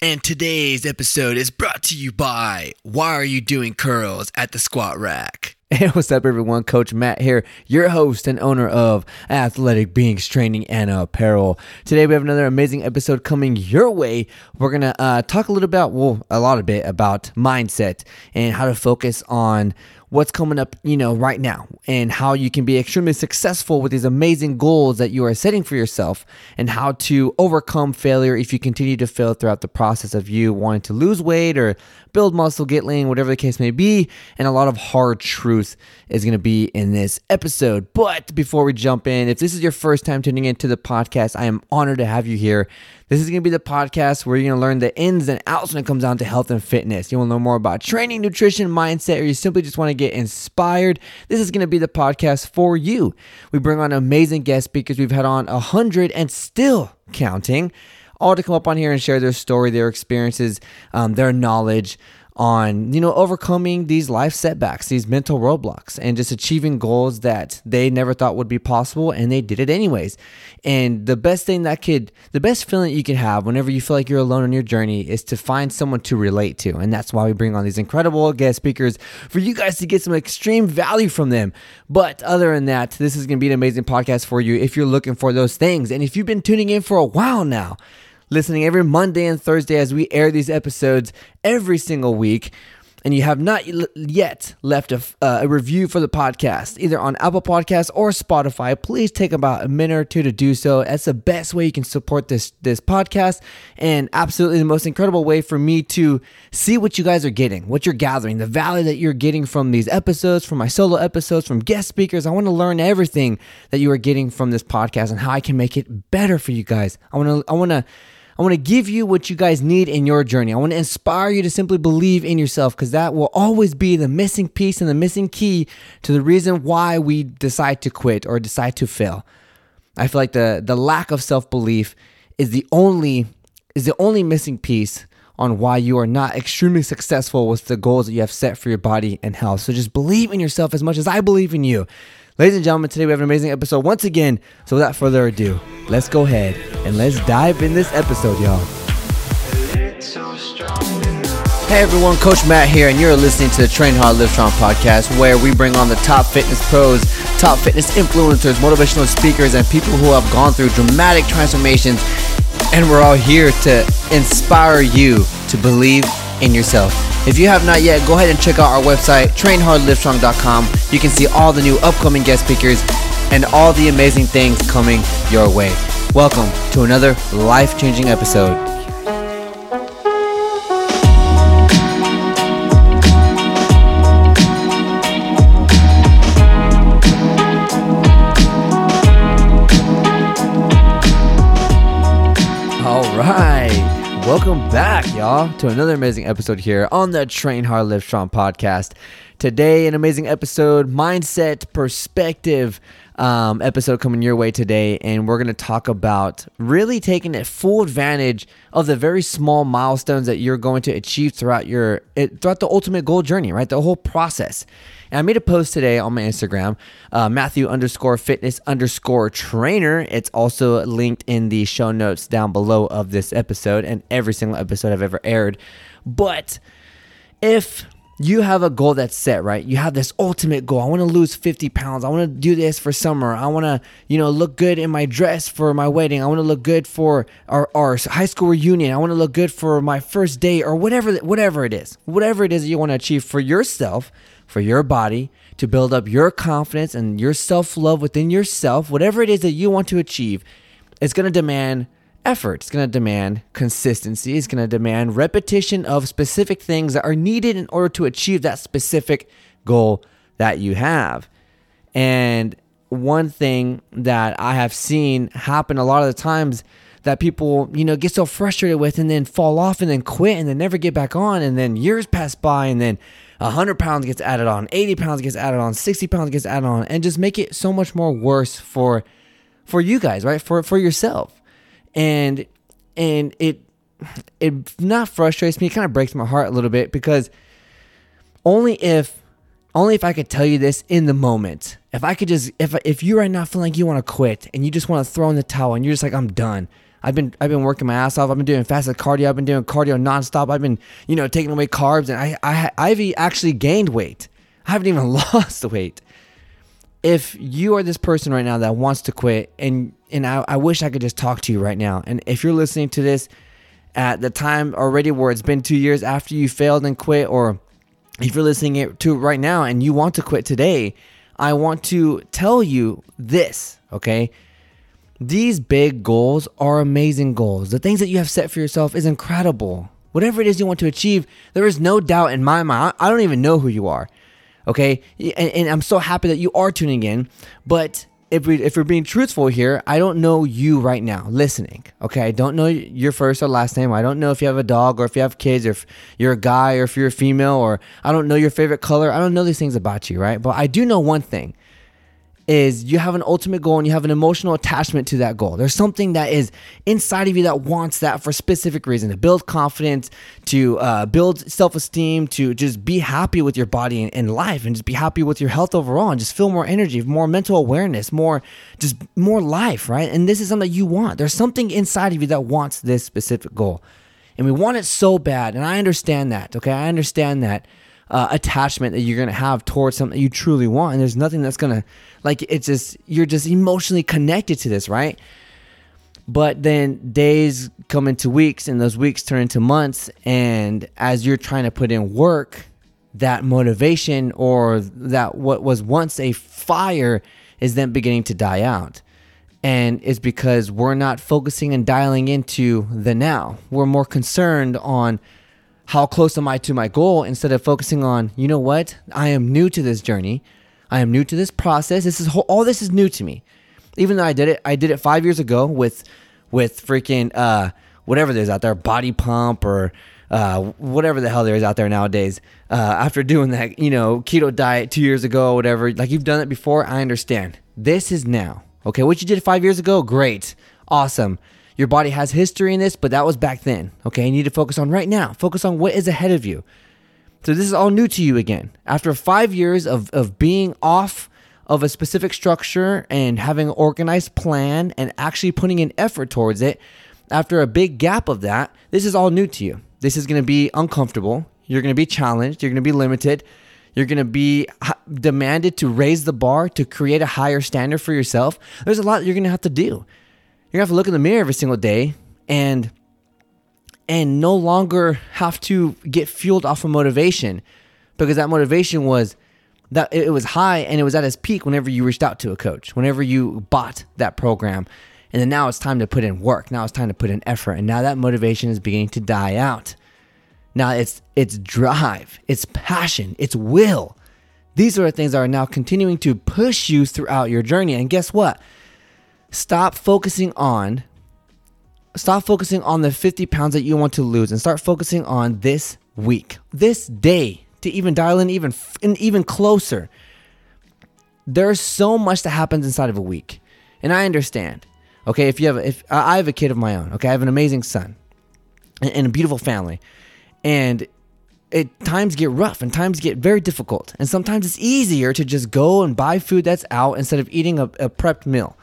And today's episode is brought to you by Why Are You Doing Curls at the Squat Rack? Hey, what's up, everyone? Coach Matt here, your host and owner of Athletic Beings Training and Apparel. Today, we have another amazing episode coming your way. We're going to uh, talk a little about, well, a lot of bit about mindset and how to focus on what's coming up, you know, right now and how you can be extremely successful with these amazing goals that you are setting for yourself and how to overcome failure if you continue to fail throughout the process of you wanting to lose weight or build muscle, get lean, whatever the case may be. And a lot of hard truth is going to be in this episode. But before we jump in, if this is your first time tuning into the podcast, I am honored to have you here. This is going to be the podcast where you're going to learn the ins and outs when it comes down to health and fitness. You want to know more about training, nutrition, mindset, or you simply just want to get inspired. This is going to be the podcast for you. We bring on amazing guest speakers. We've had on a hundred and still counting all to come up on here and share their story, their experiences, um, their knowledge on you know overcoming these life setbacks these mental roadblocks and just achieving goals that they never thought would be possible and they did it anyways. And the best thing that could the best feeling you can have whenever you feel like you're alone on your journey is to find someone to relate to. And that's why we bring on these incredible guest speakers for you guys to get some extreme value from them. But other than that this is going to be an amazing podcast for you if you're looking for those things. And if you've been tuning in for a while now listening every Monday and Thursday as we air these episodes every single week. And you have not yet left a, uh, a review for the podcast, either on Apple Podcasts or Spotify, please take about a minute or two to do so. That's the best way you can support this this podcast, and absolutely the most incredible way for me to see what you guys are getting, what you're gathering, the value that you're getting from these episodes, from my solo episodes, from guest speakers. I want to learn everything that you are getting from this podcast and how I can make it better for you guys. I want to I want to I want to give you what you guys need in your journey. I want to inspire you to simply believe in yourself because that will always be the missing piece and the missing key to the reason why we decide to quit or decide to fail. I feel like the the lack of self-belief is the only is the only missing piece on why you are not extremely successful with the goals that you have set for your body and health. So just believe in yourself as much as I believe in you. Ladies and gentlemen, today we have an amazing episode once again. So without further ado, let's go ahead and let's dive in this episode, y'all. Hey everyone, Coach Matt here, and you're listening to the Train Hard Live Strong podcast, where we bring on the top fitness pros, top fitness influencers, motivational speakers, and people who have gone through dramatic transformations. And we're all here to inspire you to believe in yourself. If you have not yet, go ahead and check out our website, trainhardlivestrong.com. You can see all the new upcoming guest speakers and all the amazing things coming your way. Welcome to another life changing episode. All right. Welcome back, y'all, to another amazing episode here on the Train Hard Live Strong podcast. Today, an amazing episode, mindset, perspective um, episode coming your way today. And we're going to talk about really taking a full advantage of the very small milestones that you're going to achieve throughout your, throughout the ultimate goal journey, right? The whole process. And I made a post today on my Instagram, uh, Matthew underscore fitness underscore trainer. It's also linked in the show notes down below of this episode and every single episode I've ever aired. But if you have a goal that's set, right? You have this ultimate goal. I want to lose 50 pounds. I want to do this for summer. I want to, you know, look good in my dress for my wedding. I want to look good for our, our high school reunion. I want to look good for my first date or whatever, whatever it is. Whatever it is that you want to achieve for yourself, for your body, to build up your confidence and your self love within yourself, whatever it is that you want to achieve, it's going to demand effort. It's going to demand consistency. It's going to demand repetition of specific things that are needed in order to achieve that specific goal that you have. And one thing that I have seen happen a lot of the times that people, you know, get so frustrated with and then fall off and then quit and then never get back on. And then years pass by and then 100 pounds gets added on, 80 pounds gets added on, 60 pounds gets added on, and just make it so much more worse for for you guys, right? For for yourself. And and it it not frustrates me, it kind of breaks my heart a little bit because only if only if I could tell you this in the moment. If I could just if if you right now feel like you want to quit and you just want to throw in the towel and you're just like I'm done. I've been I've been working my ass off. I've been doing fasted cardio. I've been doing cardio nonstop. I've been you know taking away carbs, and I I I've actually gained weight. I haven't even lost weight. If you are this person right now that wants to quit, and and I, I wish I could just talk to you right now, and if you're listening to this at the time already where it's been two years after you failed and quit, or if you're listening to it right now and you want to quit today, I want to tell you this, okay? These big goals are amazing goals. The things that you have set for yourself is incredible. Whatever it is you want to achieve, there is no doubt in my mind. I don't even know who you are. Okay. And, and I'm so happy that you are tuning in. But if we if we're being truthful here, I don't know you right now listening. Okay, I don't know your first or last name. I don't know if you have a dog or if you have kids or if you're a guy or if you're a female or I don't know your favorite color. I don't know these things about you, right? But I do know one thing is you have an ultimate goal and you have an emotional attachment to that goal. There's something that is inside of you that wants that for specific reason to build confidence, to uh, build self esteem, to just be happy with your body and, and, life, and just be happy with your health overall, and just feel more energy, more mental awareness, more just more life, right? And this is something that you want. There's something inside of you that wants this specific goal, and we want it so bad. And I understand that. Okay, I understand that uh, attachment that you're going to have towards something you truly want. And there's nothing that's going to, like, it's just, you're just emotionally connected to this, right? But then days come into weeks and those weeks turn into months. And as you're trying to put in work, that motivation or that what was once a fire is then beginning to die out. And it's because we're not focusing and dialing into the now. We're more concerned on how close am I to my goal instead of focusing on, you know what? I am new to this journey. I am new to this process. This is all this is new to me. Even though I did it, I did it five years ago with with freaking uh, whatever there's out there, body pump or uh, whatever the hell there is out there nowadays. Uh, after doing that, you know, keto diet two years ago, whatever, like you've done it before, I understand. This is now. Okay, what you did five years ago, great, awesome. Your body has history in this, but that was back then. Okay, you need to focus on right now. Focus on what is ahead of you. So this is all new to you again. After five years of, of being off of a specific structure and having an organized plan and actually putting in effort towards it, after a big gap of that, this is all new to you. This is to be uncomfortable. You're to be challenged. You're to be limited. You're going to be demanded to raise the bar to create a higher standard for yourself. There's a lot you're going to have to do. You're gonna have to look in the mirror every single day and and no longer have to get fueled off of motivation because that motivation was that it was high and it was at its peak whenever you reached out to a coach, whenever you bought that program. And then now it's time to put in work. Now it's time to put in effort. And now that motivation is beginning to die out. Now it's it's drive, it's passion, it's will. These are the things that are now continuing to push you throughout your journey. And guess what? Stop focusing on stop focusing on the 50 pounds that you want to lose and start focusing on this week this day to even dial in even even closer. There's so much that happens inside of a week. And i understand. Okay if you have if i have a kid of my own okay? I have an amazing son and a beautiful family. And it times get rough and times get very difficult. And sometimes it's easier to just go and buy food that's out instead of eating a, a prepped meal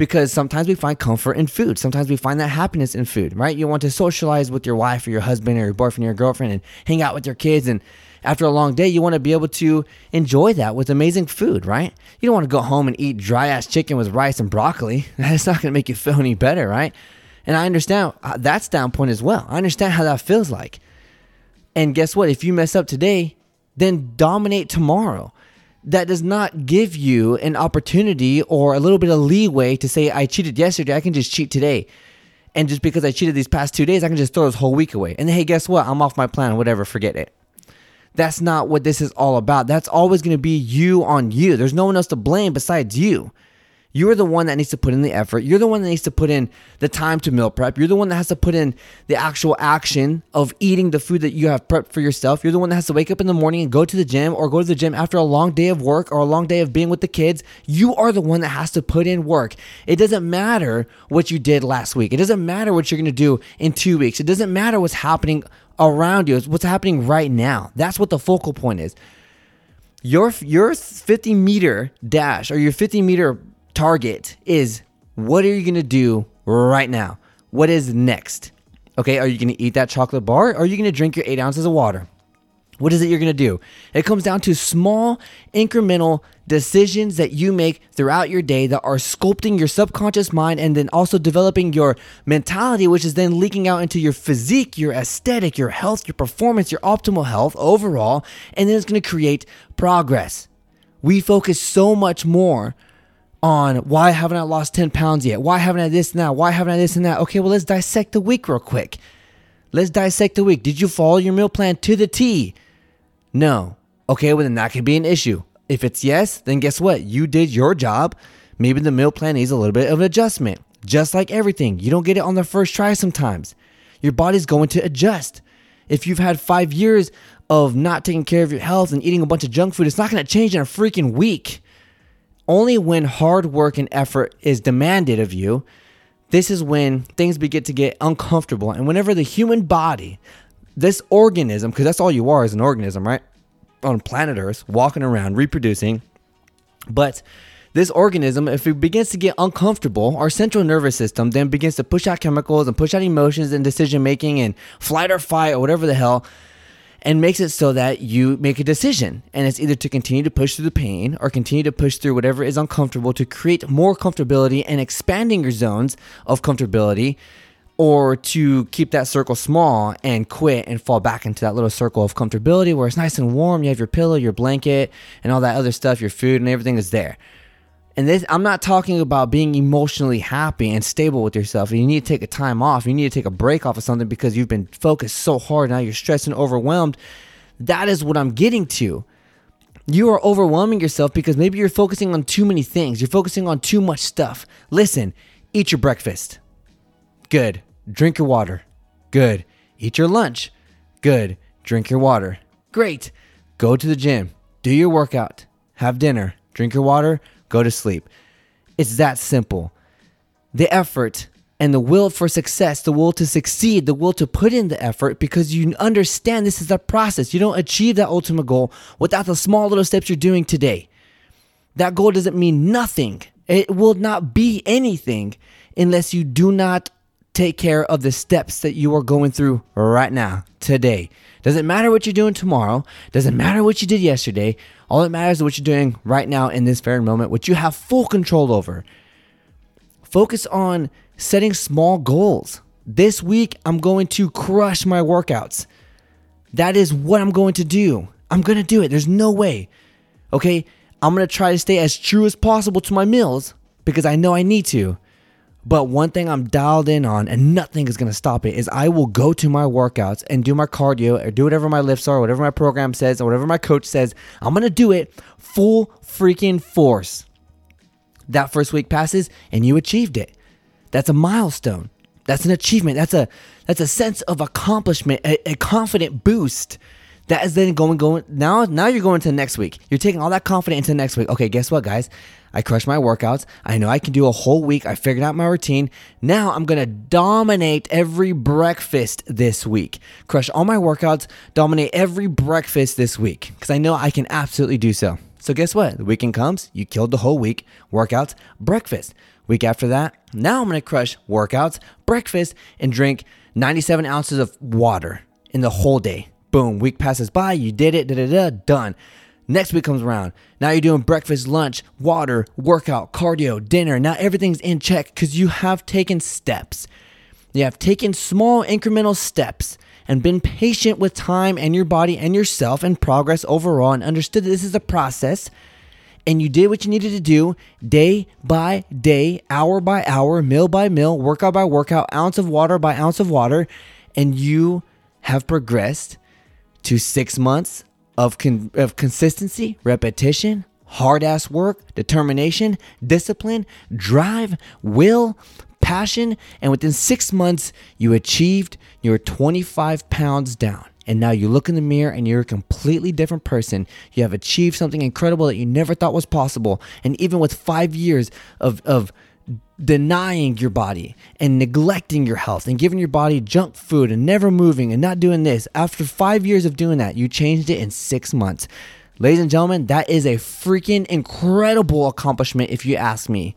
because sometimes we find comfort in food. Sometimes we find that happiness in food, right? You want to socialize with your wife or your husband or your boyfriend or your girlfriend and hang out with your kids. And after a long day, you want to be able to enjoy that with amazing food, right? You don't want to go home and eat dry ass chicken with rice and broccoli. That's not going to make you feel any better, right? And I understand uh, that standpoint as well. I understand how that feels like. And guess what? If you mess up today, then dominate tomorrow that does not give you an opportunity or a little bit of leeway to say, I cheated yesterday, I can just cheat today. And just because I cheated these past two days, I can just throw this whole week away. And hey, guess what? I'm off my plan, whatever, forget it. That's not what this is all about. That's always going to be you on you. There's no one else to blame besides you. You're the one that needs to put in the effort. You're the one that needs to put in the time to meal prep. You're the one that has to put in the actual action of eating the food that you have prepped for yourself. You're the one that has to wake up in the morning and go to the gym or go to the gym after a long day of work or a long day of being with the kids. You are the one that has to put in work. It doesn't matter what you did last week. It doesn't matter what you're going to do in 2 weeks. It doesn't matter what's happening around you. It's what's happening right now. That's what the focal point is. Your your 50 meter dash or your 50 meter target is what are you going to do right now? what is next? Okay, are you going to eat that chocolate bar are you going to drink your eight ounces of water? What is it you're going to do? It comes down to small, incremental decisions that you make throughout your day that are sculpting your subconscious mind and then also developing your mentality, which is then leaking out into your physique, your aesthetic, your health, your performance, your optimal health overall. And then it's going to create progress. We focus so much more on why haven't I lost 10 pounds yet? Why haven't I this that? Why haven't I this and that? Okay, well, let's dissect the week real quick. Let's dissect the week. Did you follow your meal plan to the T? No. Okay, well, then that could be an issue. If it's yes, then guess what? You did your job. Maybe the meal plan needs a little bit of an adjustment. Just like everything, you don't get it on the first try sometimes. Your body's going to adjust. If you've had five years of not taking care of your health and eating a bunch of junk food, it's not going to change in a freaking week. Only when hard work and effort is demanded of you, this is when things begin to get uncomfortable. And whenever the human body, this organism, because that's all you are is an organism, right? On planet Earth, walking around, reproducing. But this organism, if it begins to get uncomfortable, our central nervous system then begins to push out chemicals and push out emotions and decision making and flight or fight or whatever the hell, and makes it so that you make a decision. And it's either to continue to push through the pain or continue to push through whatever is uncomfortable to create more comfortability and expanding your zones of comfortability or to keep that circle small and quit and fall back into that little circle of comfortability where it's nice and warm. You have your pillow, your blanket, and all that other stuff, your food, and everything is there. And this, I'm not talking about being emotionally happy and stable with yourself. You need to take a time off. You need to take a break off of something because you've been focused so hard. Now you're stressed and overwhelmed. That is what I'm getting to. You are overwhelming yourself because maybe you're focusing on too many things. You're focusing on too much stuff. Listen, eat your breakfast. Good. Drink your water. Good. Eat your lunch. Good. Drink your water. Great. Go to the gym. Do your workout. Have dinner. Drink your water. Go to sleep. It's that simple. The effort and the will for success, the will to succeed, the will to put in the effort because you understand this is a process. You don't achieve that ultimate goal without the small little steps you're doing today. That goal doesn't mean nothing. It will not be anything unless you do not take care of the steps that you are going through right now, today. Doesn't matter what you're doing tomorrow, doesn't matter what you did yesterday. All that matters is what you're doing right now in this very moment, which you have full control over. Focus on setting small goals. This week, I'm going to crush my workouts. That is what I'm going to do. I'm going to do it. There's no way. Okay? I'm going to try to stay as true as possible to my meals because I know I need to. But one thing I'm dialed in on, and nothing is gonna stop it, is I will go to my workouts and do my cardio or do whatever my lifts are, whatever my program says, or whatever my coach says. I'm gonna do it full freaking force. That first week passes and you achieved it. That's a milestone. That's an achievement. That's a that's a sense of accomplishment, a, a confident boost that is then going going now now you're going to next week. You're taking all that confidence into next week. Okay, guess what, guys? I crushed my workouts. I know I can do a whole week. I figured out my routine. Now I'm gonna dominate every breakfast this week. Crush all my workouts, dominate every breakfast this week. Because I know I can absolutely do so. So guess what? The weekend comes, you killed the whole week, workouts, breakfast. Week after that, now I'm gonna crush workouts, breakfast, and drink 97 ounces of water in the whole day. Boom, week passes by, you did it, da da da, done. Next week comes around. Now you're doing breakfast, lunch, water, workout, cardio, dinner. Now everything's in check because you have taken steps. You have taken small incremental steps and been patient with time and your body and yourself and progress overall and understood that this is a process. And you did what you needed to do day by day, hour by hour, meal by meal, workout by workout, ounce of water by ounce of water. And you have progressed to six months of, con- of consistency, repetition, hard ass work, determination, discipline, drive, will, passion, and within six months, you achieved your 25 pounds down. And now you look in the mirror and you're a completely different person. You have achieved something incredible that you never thought was possible. And even with five years of, of denying your body and neglecting your health and giving your body junk food and never moving and not doing this, after five years of doing that, you changed it in six months. Ladies and gentlemen, that is a freaking incredible accomplishment if you ask me.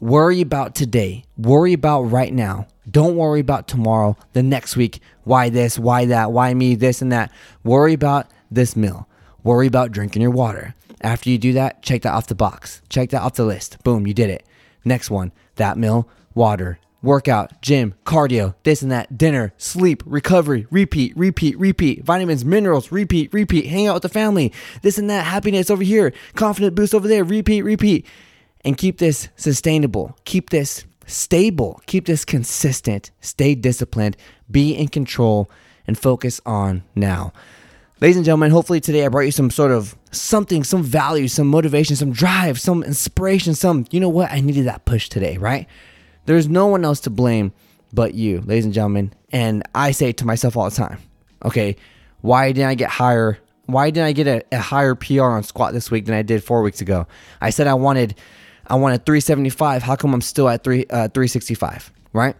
Worry about today. Worry about right now. Don't worry about tomorrow, the next week. Why this? Why that? Why me? This and that. Worry about this meal. Worry about drinking your water. After you do that, check that off the box. Check that off the list. Boom, you did it. Next one, that meal, water, workout, gym, cardio, this and that, dinner, sleep, recovery, repeat, repeat, repeat, vitamins, minerals, repeat, repeat, hang out with the family, this and that, happiness over here, confident boost over there, repeat, repeat. And keep this sustainable. Keep this stable. Keep this consistent. Stay disciplined. Be in control and focus on now. Ladies and gentlemen, hopefully today I brought you some sort of something, some value, some motivation, some drive, some inspiration, some, you know what? I needed that push today, right? There's no one else to blame but you, ladies and gentlemen. And I say to myself all the time, okay, why didn't I get higher? Why didn't I get a, a higher PR on squat this week than I did four weeks ago? I said I wanted, I wanted 375. How come I'm still at three, uh, 365, right?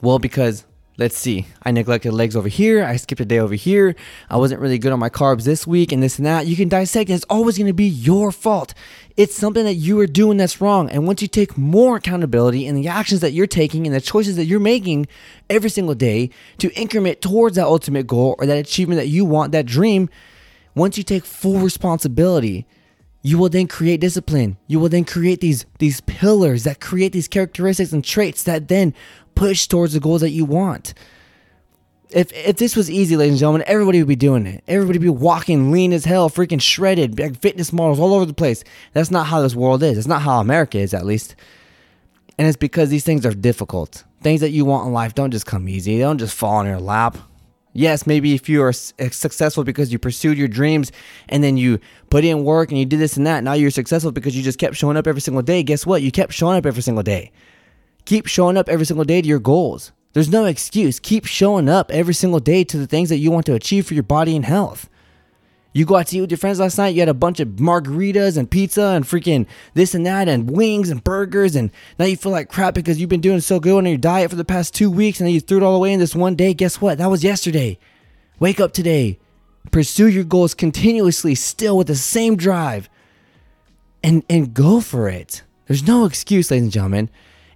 Well, because let's see, I neglected legs over here. I skipped a day over here. I wasn't really good on my carbs this week and this and that. You can dissect it. It's always going to be your fault. It's something that you are doing that's wrong. And once you take more accountability in the actions that you're taking and the choices that you're making every single day to increment towards that ultimate goal or that achievement that you want, that dream, once you take full responsibility, you will then create discipline. You will then create these these pillars that create these characteristics and traits that then push towards the goals that you want. If if this was easy, ladies and gentlemen, everybody would be doing it. Everybody would be walking lean as hell, freaking shredded, like fitness models all over the place. That's not how this world is. It's not how America is, at least. And it's because these things are difficult. Things that you want in life don't just come easy. They don't just fall in your lap. Yes, maybe if you are eh, successful because you pursued your dreams and then you put in work and you did this and that, now you're successful because you just kept showing up every single day. Guess what? You kept showing up every single day. Keep showing up every single day to your goals. There's no excuse. Keep showing up every single day to the things that you want to achieve for your body and health. You go out to eat with your friends last night, you had a bunch of margaritas and pizza and freaking this and that and wings and burgers, and now you feel like crap because you've been doing so good on your diet for the past two weeks and then you threw it all away in this one day. Guess what? That was yesterday. Wake up today. Pursue your goals continuously, still with the same drive. And and go for it. There's no excuse, ladies and gentlemen.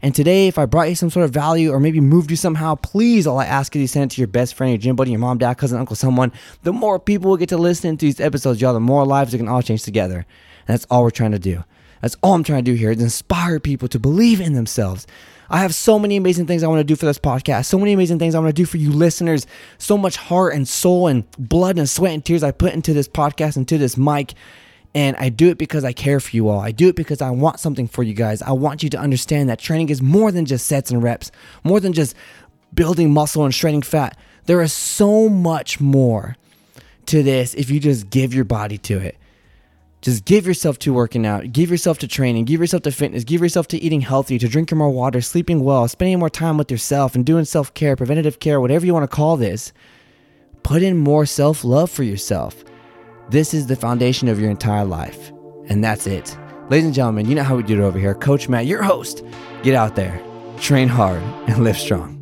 And today, if I brought you some sort of value or maybe moved you somehow, please, all I ask is you send it to your best friend, your gym buddy, your mom, dad, cousin, uncle, someone. The more people will get to listen to these episodes, y'all, the more lives we can all change together. And that's all we're trying to do. That's all I'm trying to do here is inspire people to believe in themselves. I have so many amazing things I want to do for this podcast, so many amazing things I want to do for you listeners, so much heart and soul and blood and sweat and tears I put into this podcast, into this mic. And I do it because I care for you all. I do it because I want something for you guys. I want you to understand that training is more than just sets and reps, more than just building muscle and shredding fat. There is so much more to this if you just give your body to it. Just give yourself to working out, give yourself to training, give yourself to fitness, give yourself to eating healthy, to drinking more water, sleeping well, spending more time with yourself, and doing self care, preventative care, whatever you want to call this. Put in more self love for yourself. This is the foundation of your entire life. And that's it. Ladies and gentlemen, you know how we do it over here. Coach Matt, your host. Get out there, train hard, and live strong.